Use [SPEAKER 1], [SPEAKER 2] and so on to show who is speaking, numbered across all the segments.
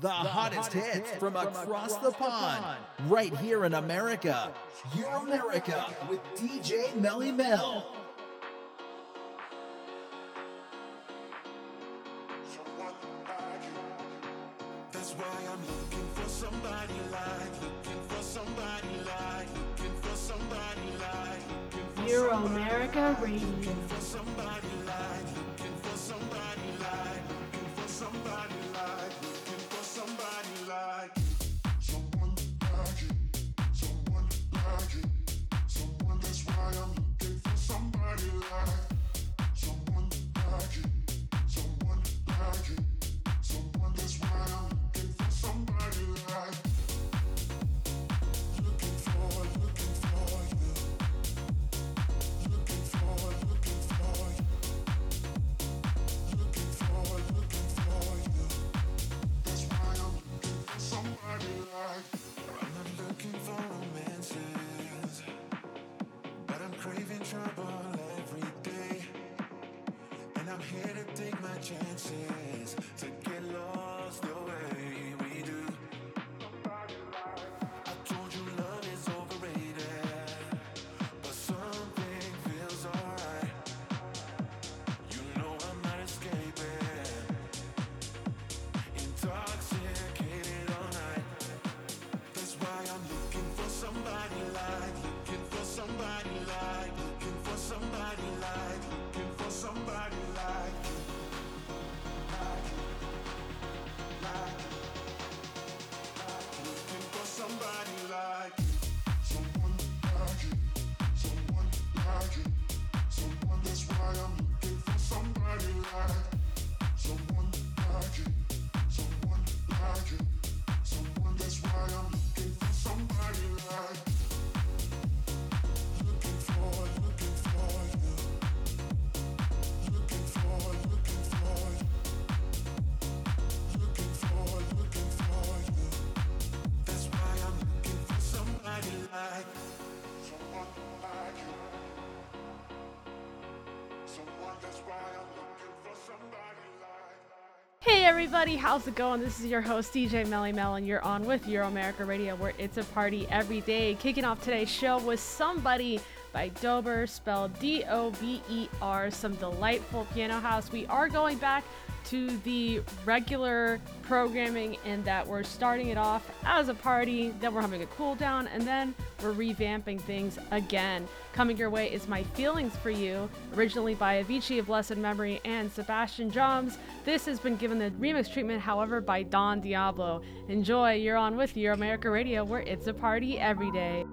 [SPEAKER 1] The, hottest, hits, from across, the pond, right here in America. Euro America with DJ Melly Mel.
[SPEAKER 2] That's why I'm looking for somebody like, looking for somebody like, looking for somebody like, looking for
[SPEAKER 3] Euro America Radio. Everybody, how's it going? This is your host DJ Melly Mel, and you're on with Euro America Radio, where it's a party every day. Kicking off today's show with Somebody by Dober, spelled D O B E R. Some delightful piano house. We are going back to the regular programming in that we're starting it off as a party, then we're having a cool down, and then we're revamping things again. Coming your way is My Feelings for You, originally by Avicii of Blessed Memory and Sebastian Drums. This has been given the remix treatment, however, by Don Diablo. Enjoy, you're on with Euro America Radio, where it's a party every day.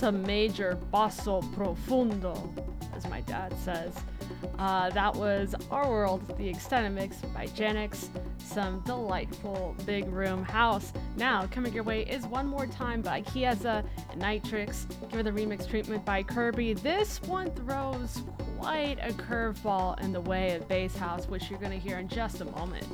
[SPEAKER 4] Some major basso profundo, as my dad says. Uh, that was Our World, the extended mix by Genix.
[SPEAKER 5] some delightful big room house. Now, coming your way is One More Time by Kieza and Nitrix. Give it the remix treatment by Kirby. This one throws quite a curveball in the way of bass house, which you're going to hear in just a moment.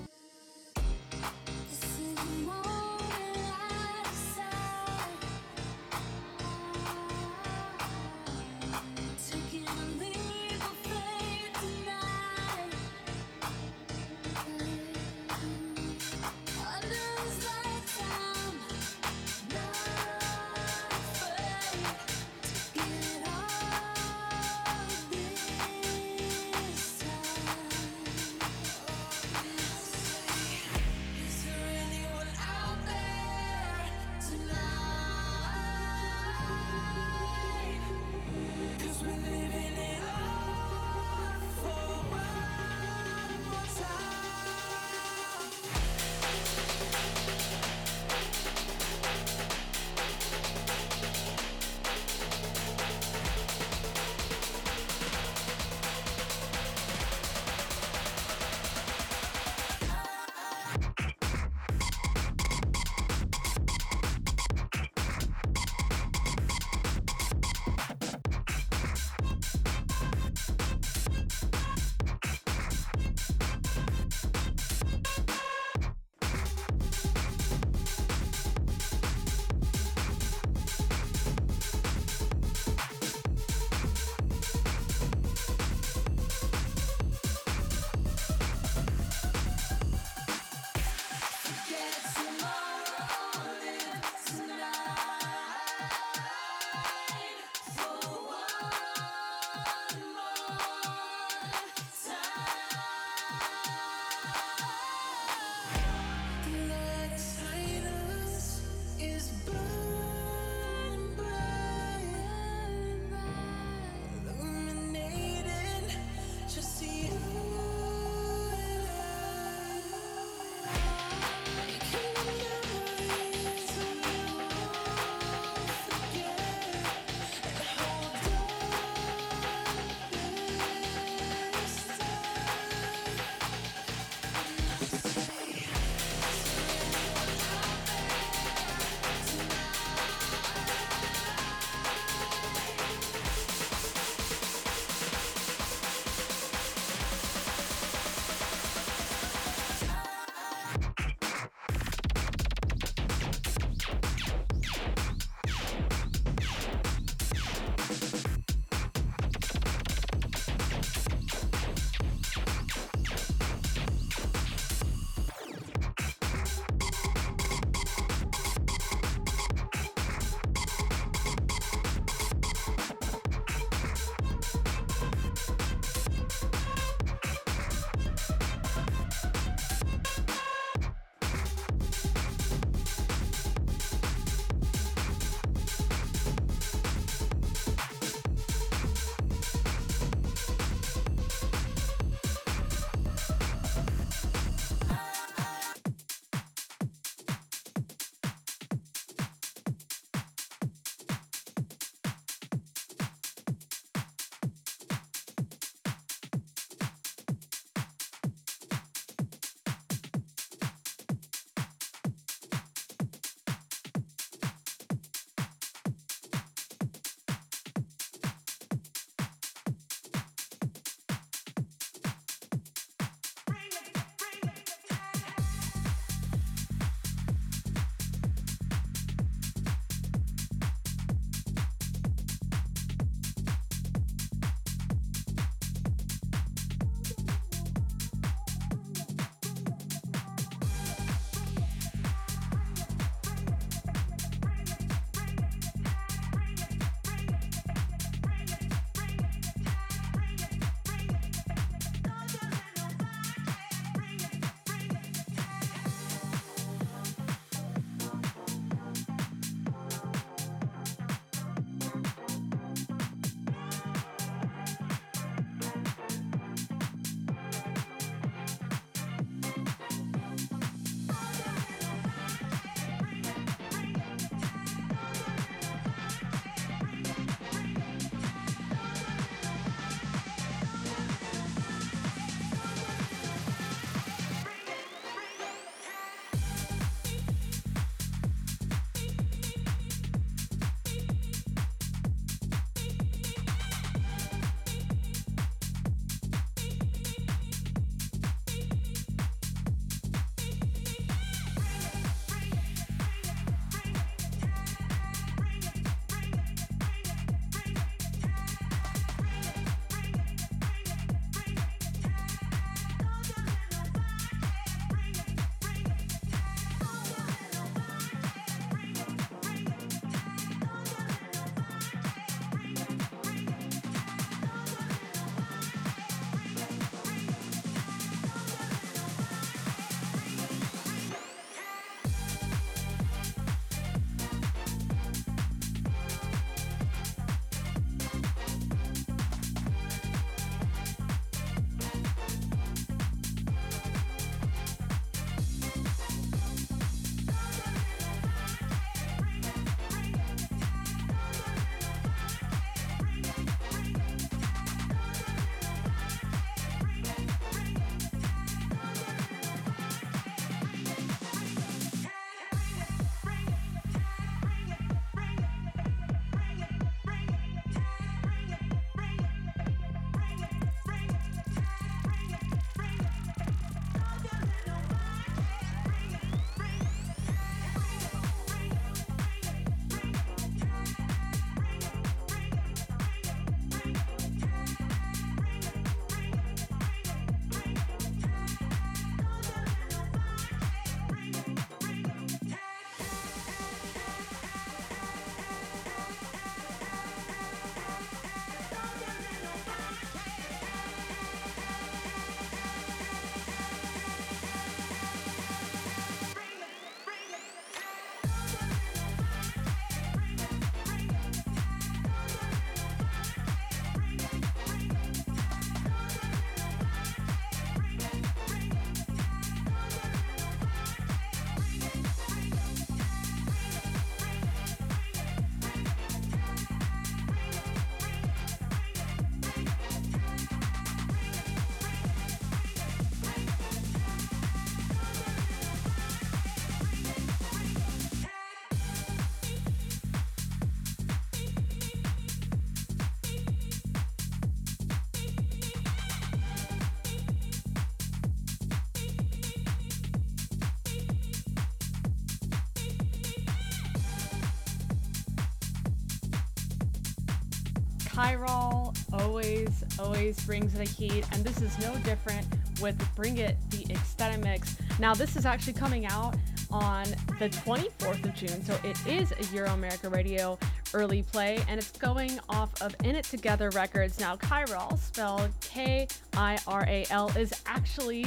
[SPEAKER 4] Kiral always, always brings the heat, and this is no different with Bring It the Ecstatimix. Now, this is actually coming out on the 24th of June, so it is a Euro America Radio early play, and it's going off of In It Together Records. Now, Kiral, spelled K I R A L, is actually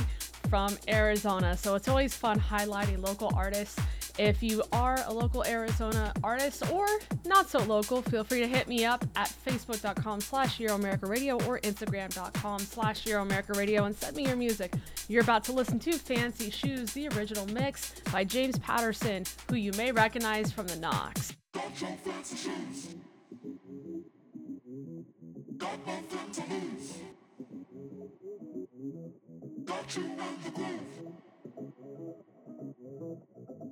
[SPEAKER 4] from Arizona, so it's always fun highlighting local artists if you are a local Arizona artist or not so local, feel free to hit me up at facebook.com slash Radio or instagram.com slash Radio and send me your music. You're about to listen to Fancy Shoes, the original mix by James Patterson, who you may recognize from The Knocks.
[SPEAKER 6] Got your fancy shoes. Got to lose. Got you in the groove.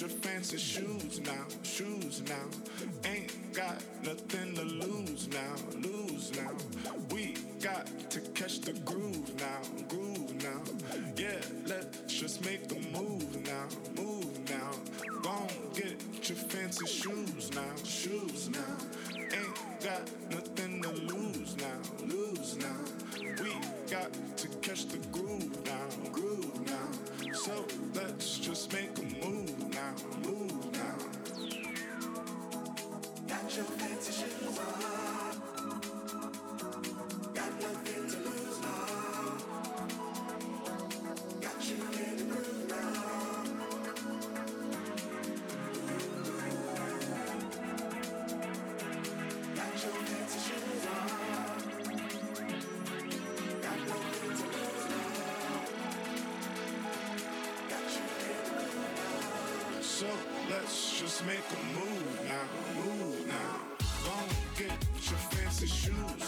[SPEAKER 6] your fancy shoes now, shoes now. Make a move now, move now. Don't get your fancy shoes.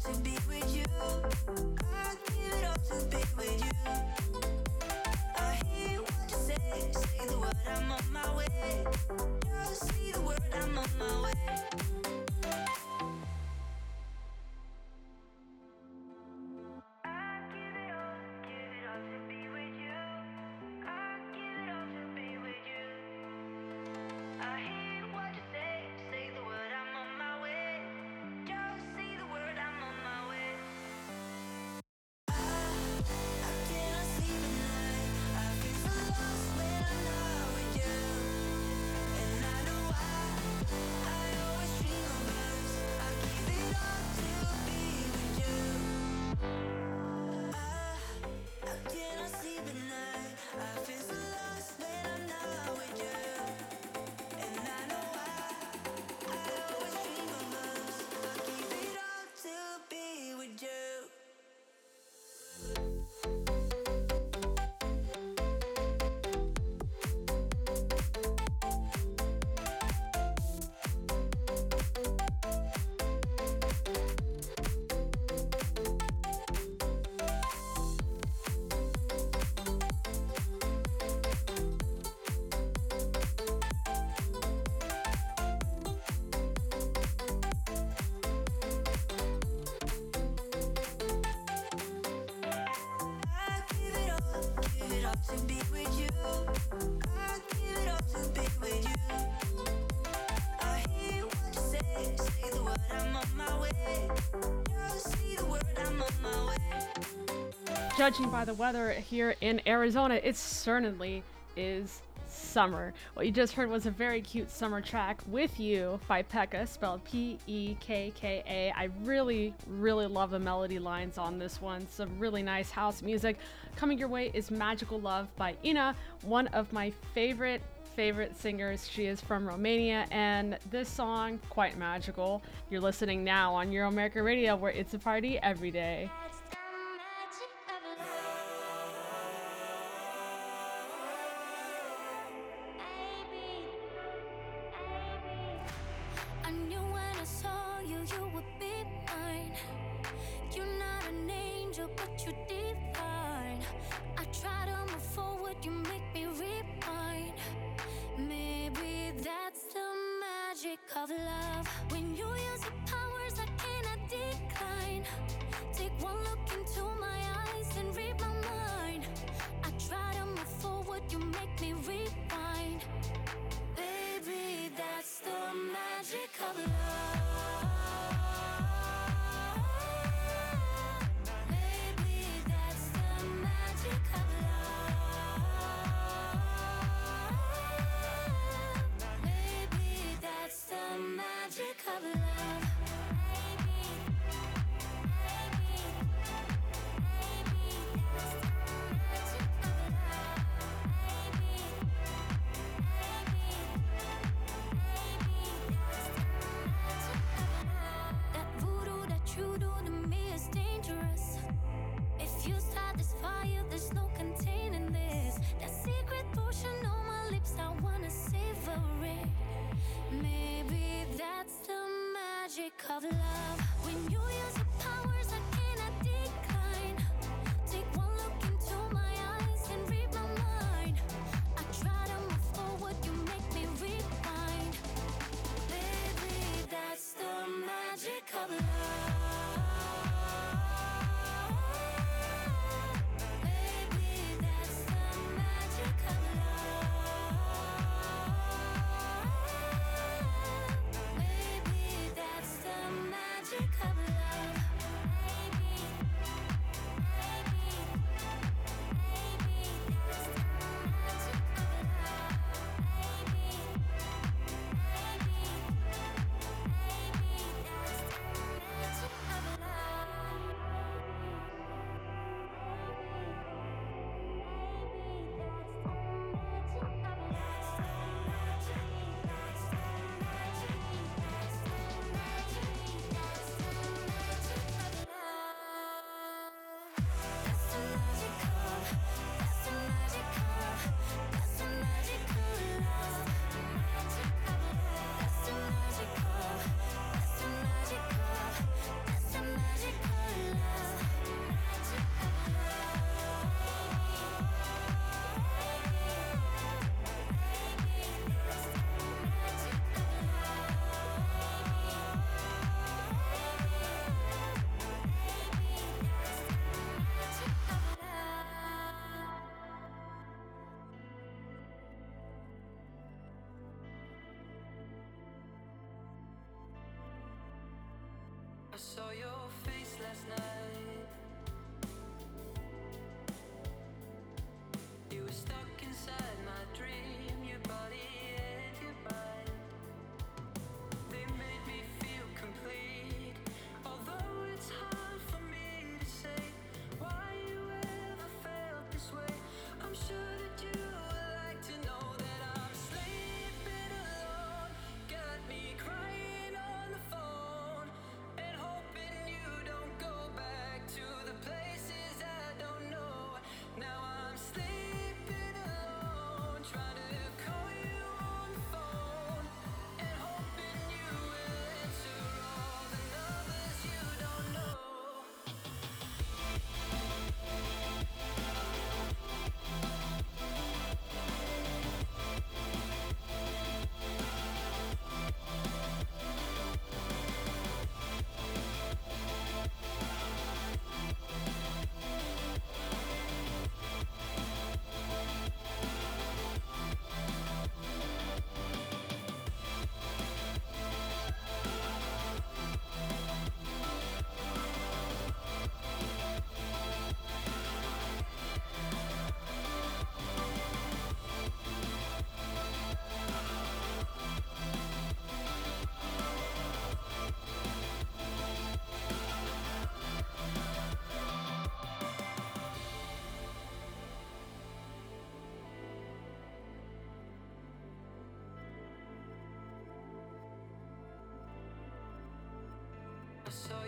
[SPEAKER 6] to
[SPEAKER 4] be with you.
[SPEAKER 7] Judging by the weather here in Arizona, it certainly is summer. What you just heard was a very cute summer track with you by Pekka, spelled P E K K A. I really, really love the melody lines on this one. Some really nice house music. Coming your way is Magical Love by INNA, one of my favorite favorite singers. She is from Romania, and this song, quite magical. You're listening now on Euro America Radio, where it's a party every day.
[SPEAKER 4] I saw your
[SPEAKER 5] face last night. Saw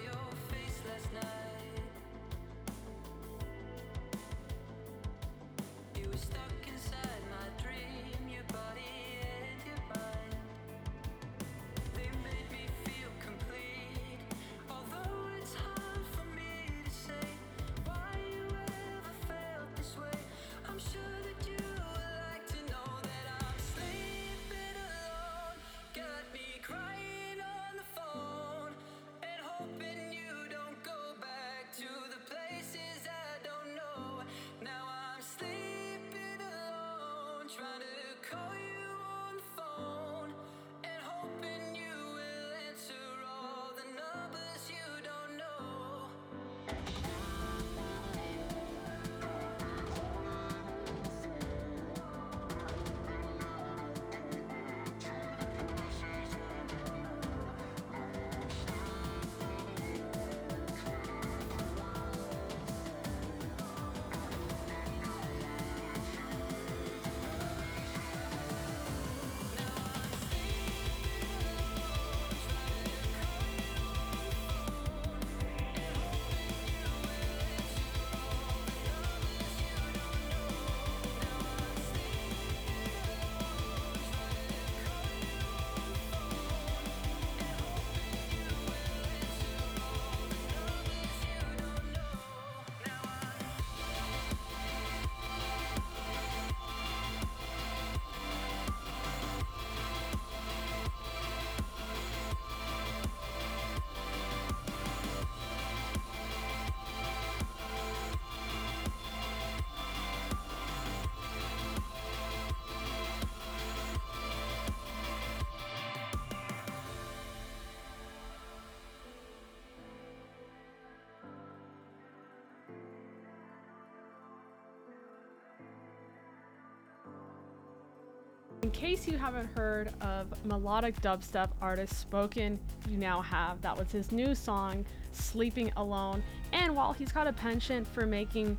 [SPEAKER 4] case you haven't heard of melodic dubstep artist Spoken, you now have. That was his new song, Sleeping Alone. And while he's got a penchant for making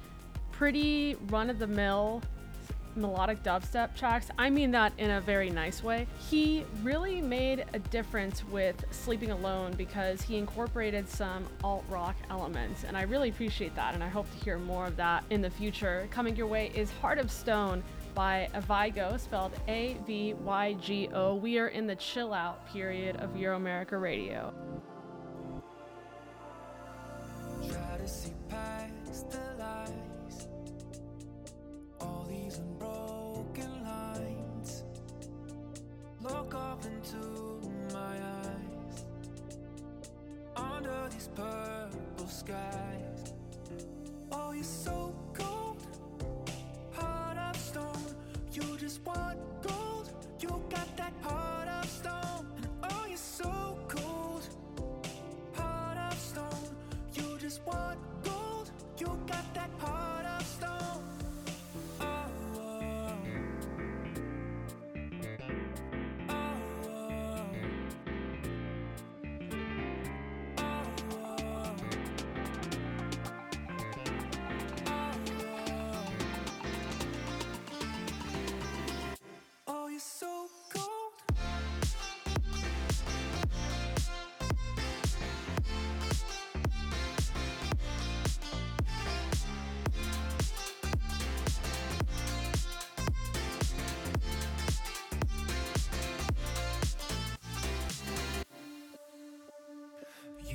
[SPEAKER 4] pretty run of the mill melodic dubstep tracks, I mean that in a very nice way, he really made a difference with Sleeping Alone because he incorporated some alt rock elements. And I really appreciate that. And I hope to hear more of that in the future. Coming your way is Heart of Stone by Avygo, spelled A V Y G O. We are in the chill out period of Euro America Radio.
[SPEAKER 8] Try to see past the lies, all these unbroken lines. Look up into my eyes, under these purple skies. Oh, you're so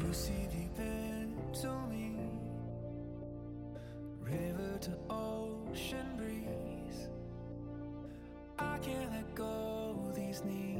[SPEAKER 8] You see deep into me, river to ocean breeze. I can't let go these needs.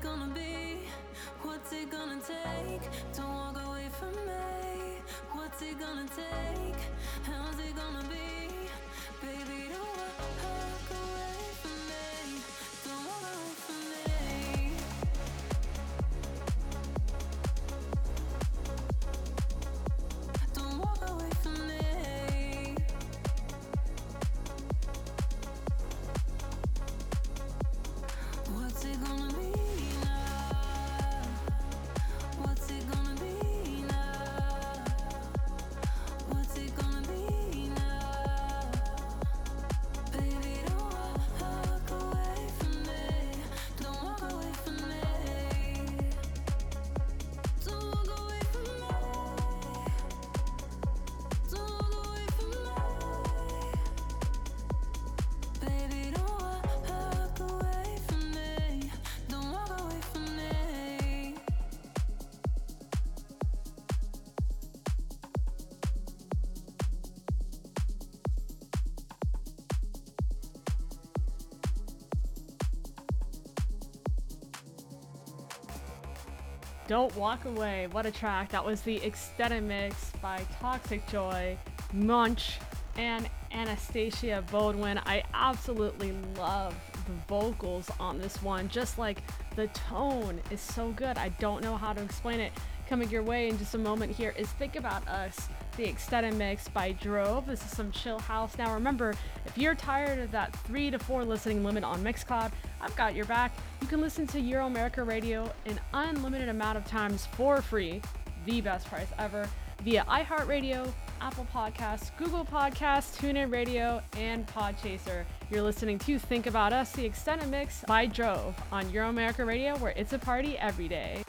[SPEAKER 8] gonna
[SPEAKER 5] be? What's it gonna take? Don't walk away from me. What's it gonna take? How's it gonna be? Don't Walk Away.
[SPEAKER 4] What a track. That was the extended mix by Toxic Joy, Munch, and Anastasia Bodwin. I absolutely love the vocals on this one. Just like the tone is so good. I don't know how to explain it. Coming your way in just a moment here is Think About Us, the extended mix by Drove. This is some chill house. Now remember, if you're tired of that three to four listening limit on Mixcloud, I've got your back. You can listen to Euro America Radio an unlimited amount of times for free, the best price ever, via iHeartRadio, Apple Podcasts, Google Podcasts, TuneIn Radio, and Podchaser. You're listening to Think About Us, the extended mix by Drove on Euro America Radio, where it's a party every day.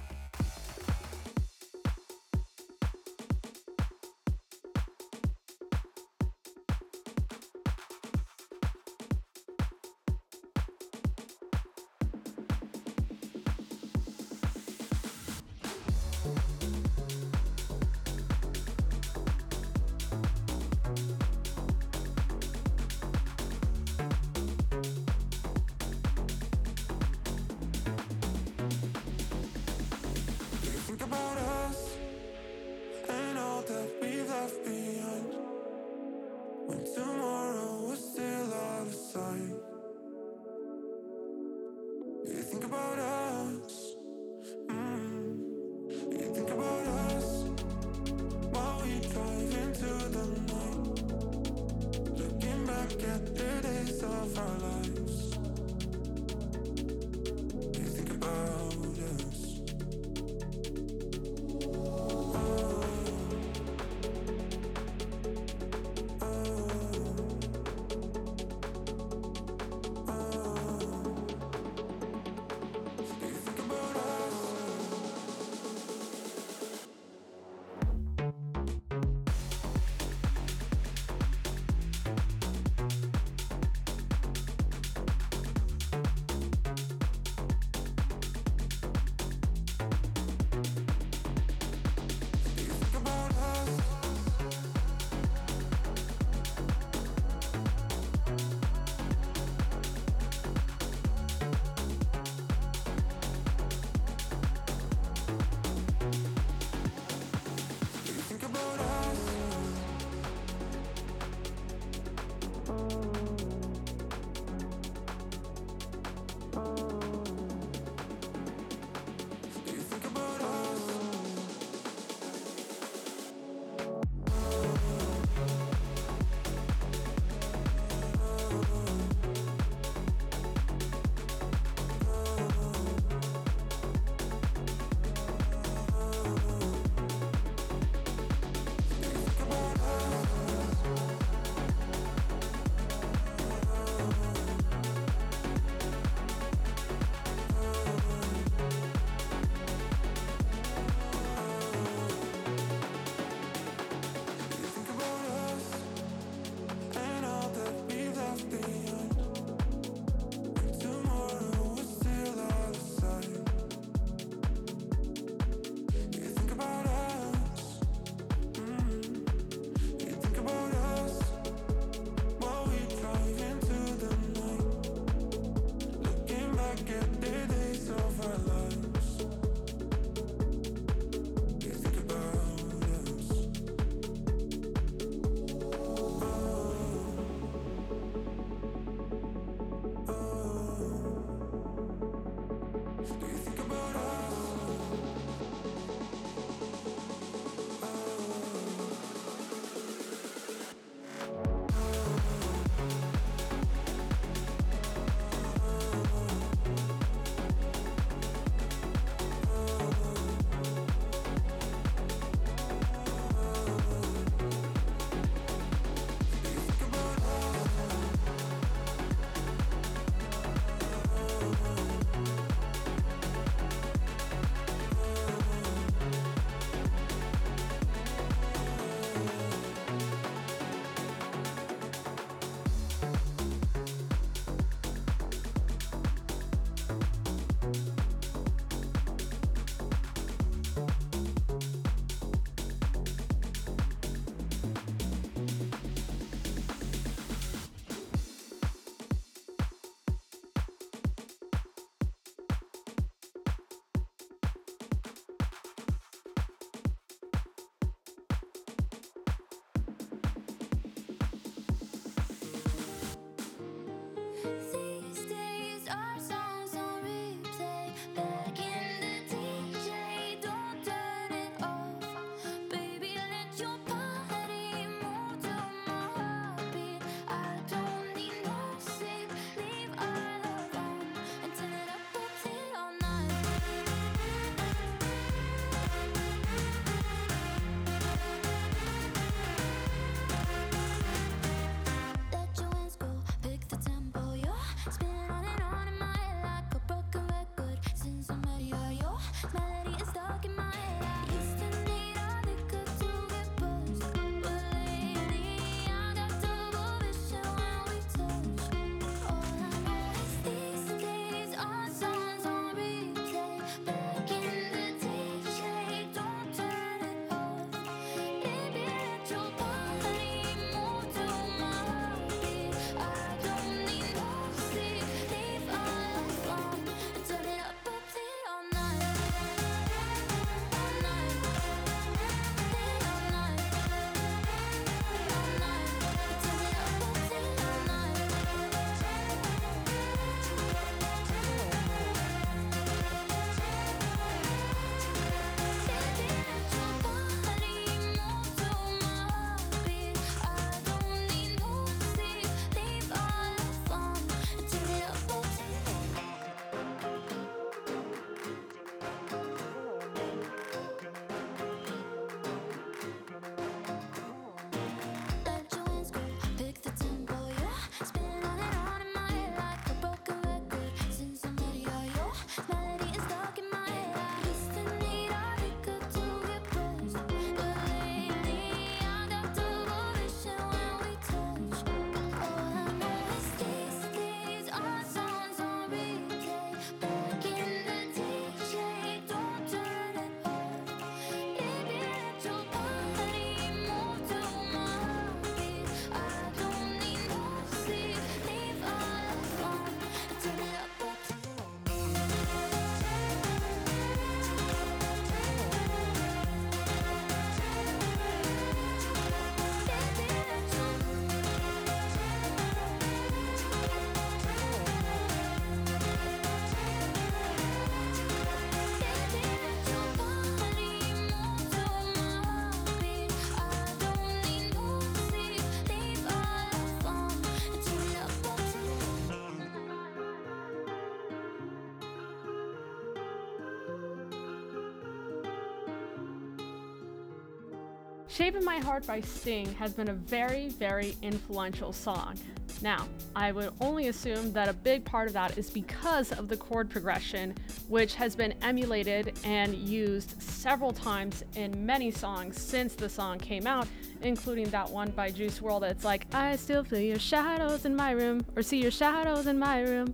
[SPEAKER 9] Shape of
[SPEAKER 2] My Heart by Sting has been a very, very influential song. Now, I would only assume that a big part of that is because of the chord progression, which has been emulated and used several times in many songs since the song came out, including that one by Juice WRLD that's like, I still feel your shadows in my room, or see your shadows in my room.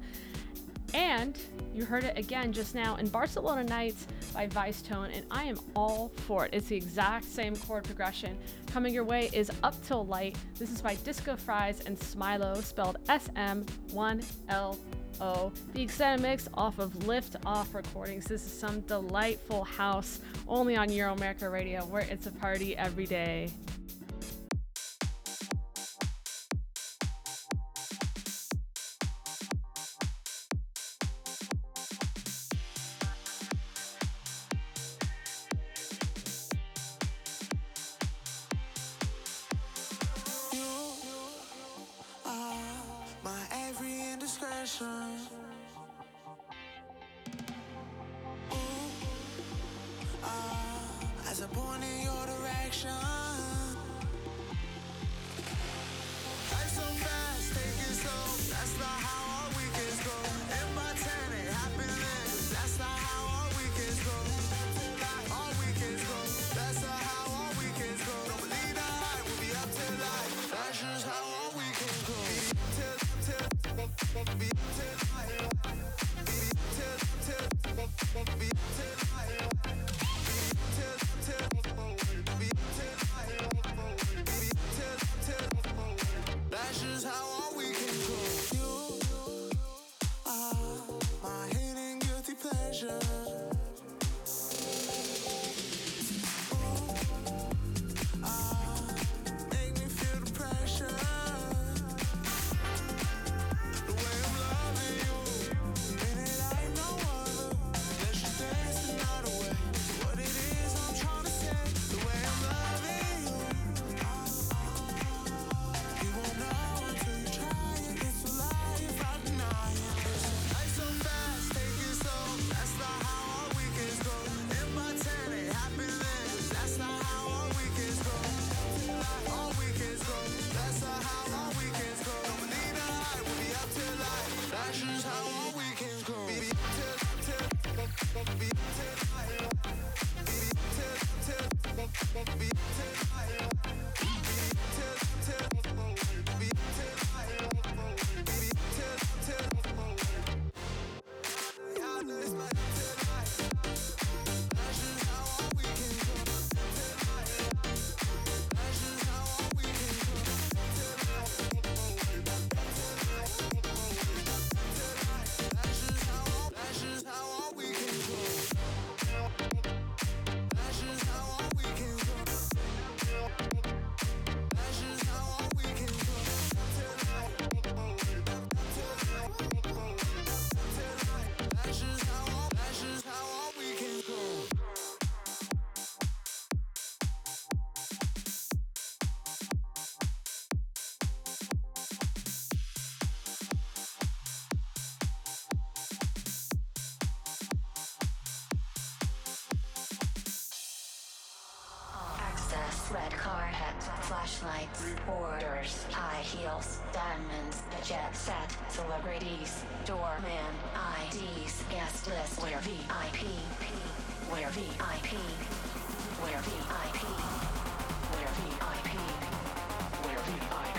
[SPEAKER 2] And you heard it again just now in Barcelona Nights by Vicetone, and I am all for it. It's the exact same chord progression. Coming your way is Up Till Light. This is by Disco Fries and SM1LO, spelled S M 1 L O. The extended mix off of Lift Off Recordings. This is some delightful house only on Euro America Radio, where it's a party every day.
[SPEAKER 10] Heels, diamonds, a jet set, celebrities, doorman, IDs, guest list, where VIP, where VIP, where VIP, where VIP, where VIP,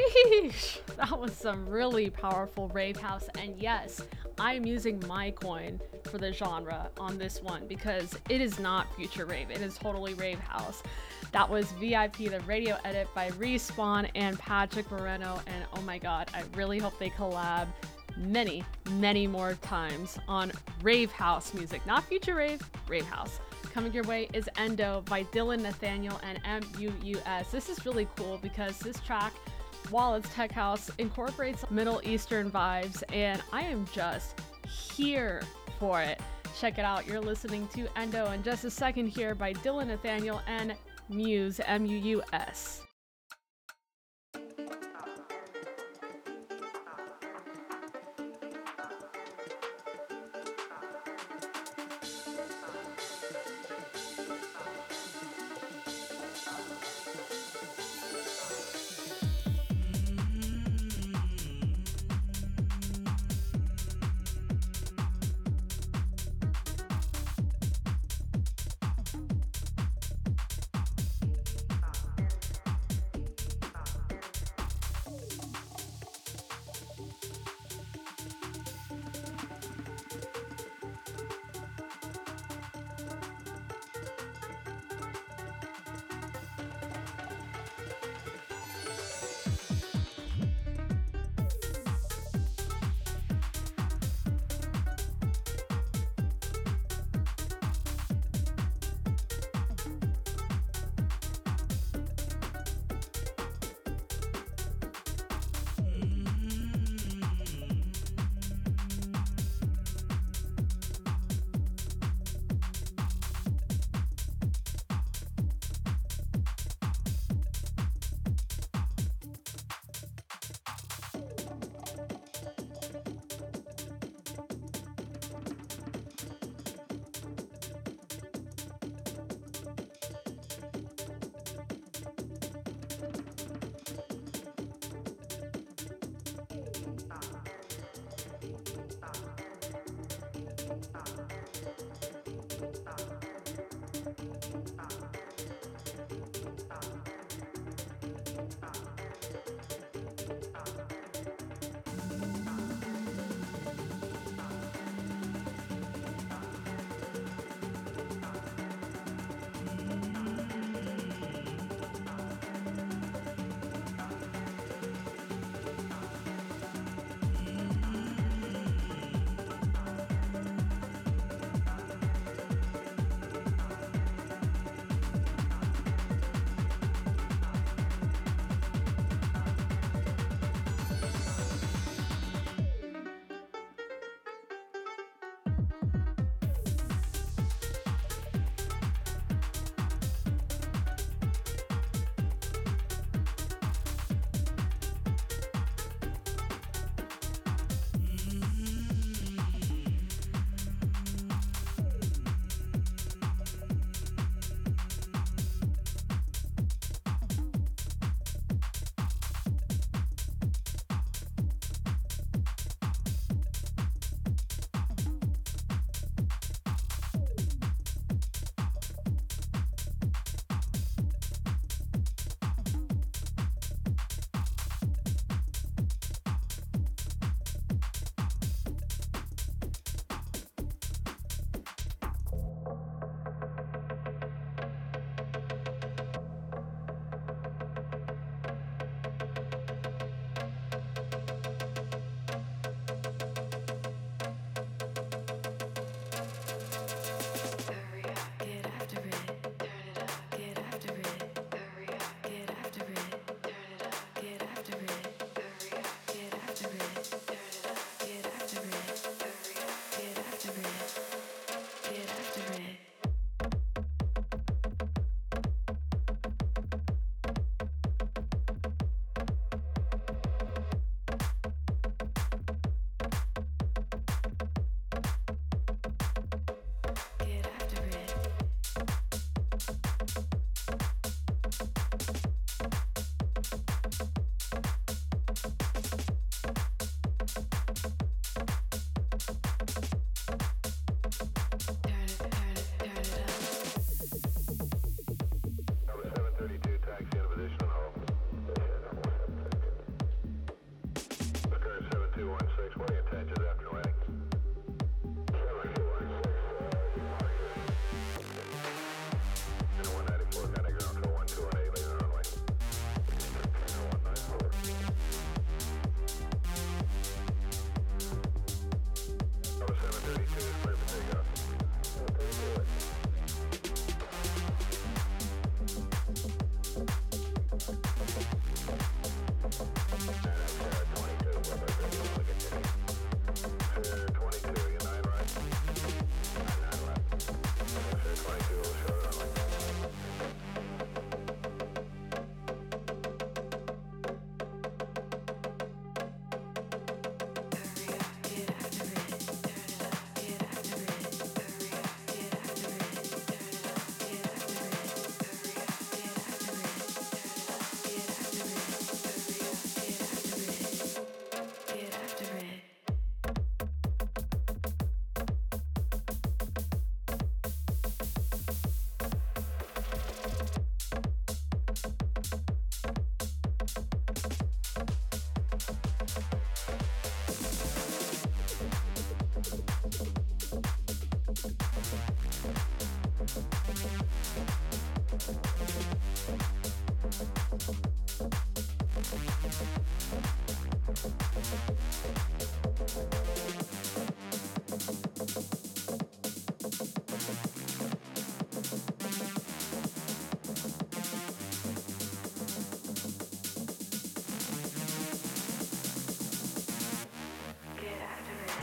[SPEAKER 4] Sheesh! That was some really powerful rave house. And yes, I'm using my coin for the genre on this one because it is not future rave. It is totally rave house. That was VIP, the radio edit by Respawn and Patrick Moreno. And oh my god, I really hope they collab many, many more times on rave house music. Not future rave, rave house. Coming your way is Endo by Dylan Nathaniel and MUUS. This is really cool because this track, it's tech house, incorporates Middle Eastern vibes, and I am just here for it. Check it out. You're listening to Endo in just a second here by Dylan Nathaniel and MUUS, M U U S.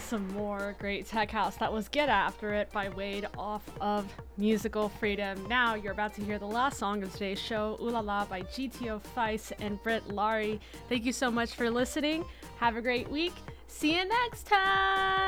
[SPEAKER 7] some more great tech house. That was Get After It by Wade off of Musical Freedom. Now you're about to hear the last song of today's show, Ooh La La by GTO Feist and Britt Laurie. Thank you so much for listening. Have a great week. See you next time.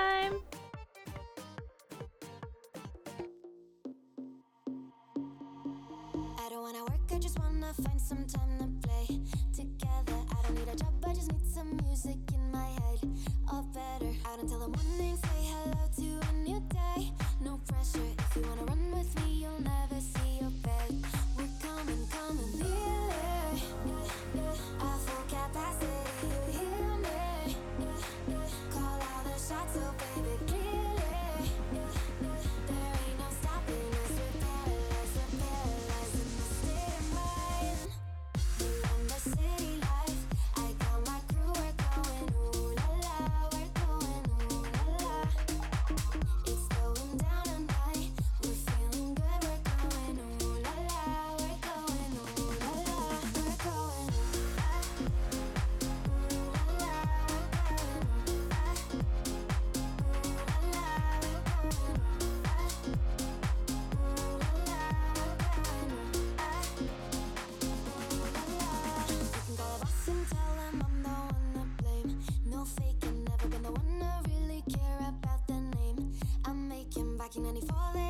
[SPEAKER 11] 1994